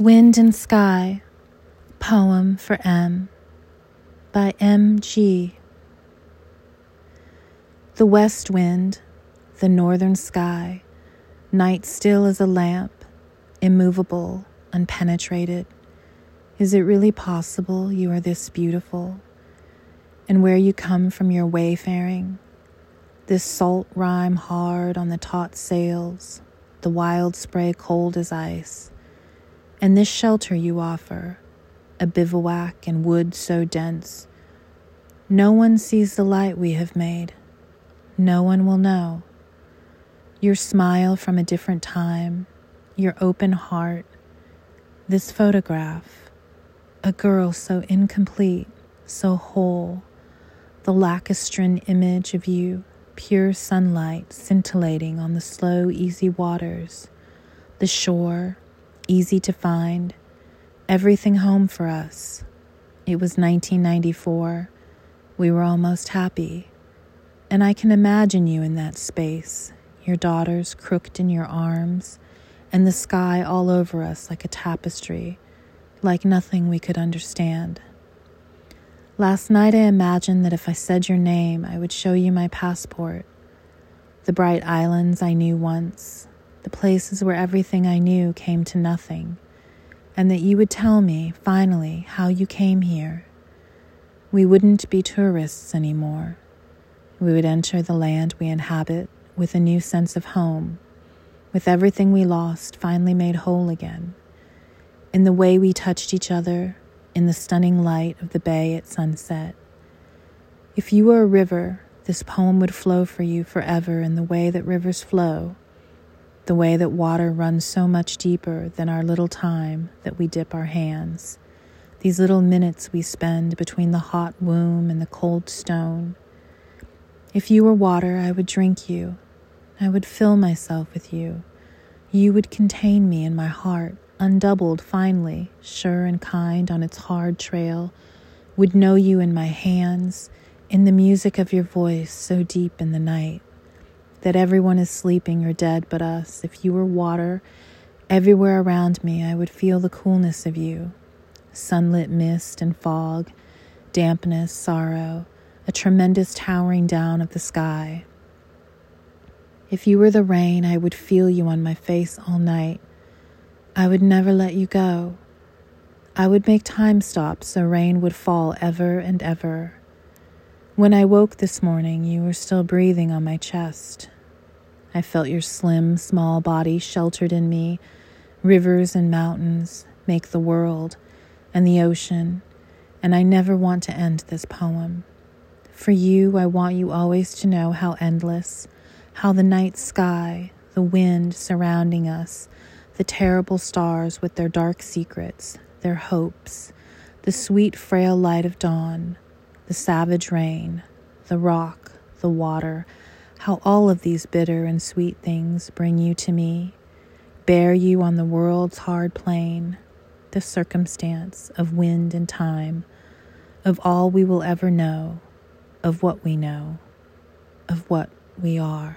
Wind and Sky, poem for M by M. G. The west wind, the northern sky, night still as a lamp, immovable, unpenetrated. Is it really possible you are this beautiful? And where you come from your wayfaring, this salt rime hard on the taut sails, the wild spray cold as ice and this shelter you offer, a bivouac in wood so dense, no one sees the light we have made. No one will know. Your smile from a different time, your open heart, this photograph, a girl so incomplete, so whole, the lacustrine image of you, pure sunlight scintillating on the slow, easy waters, the shore, easy to find, everything home for us. It was 1994. We were almost happy. And I can imagine you in that space, your daughters crooked in your arms, and the sky all over us like a tapestry, like nothing we could understand. Last night I imagined that if I said your name, I would show you my passport. The bright islands I knew once, the places where everything I knew came to nothing, and that you would tell me, finally, how you came here. We wouldn't be tourists anymore. We would enter the land we inhabit with a new sense of home, with everything we lost finally made whole again. In the way we touched each other, in the stunning light of the bay at sunset. If you were a river, this poem would flow for you forever in the way that rivers flow the way that water runs so much deeper than our little time that we dip our hands, these little minutes we spend between the hot womb and the cold stone. If you were water, I would drink you. I would fill myself with you. You would contain me in my heart, undoubled finely, sure and kind on its hard trail, would know you in my hands, in the music of your voice so deep in the night that everyone is sleeping or dead but us. If you were water, everywhere around me I would feel the coolness of you sunlit mist and fog, dampness, sorrow, a tremendous towering down of the sky. If you were the rain, I would feel you on my face all night. I would never let you go. I would make time stop so rain would fall ever and ever. When I woke this morning, you were still breathing on my chest. I felt your slim, small body sheltered in me. Rivers and mountains make the world and the ocean, and I never want to end this poem. For you, I want you always to know how endless, how the night sky, the wind surrounding us, the terrible stars with their dark secrets, their hopes, the sweet, frail light of dawn the savage rain, the rock, the water, how all of these bitter and sweet things bring you to me, bear you on the world's hard plain, the circumstance of wind and time, of all we will ever know, of what we know, of what we are.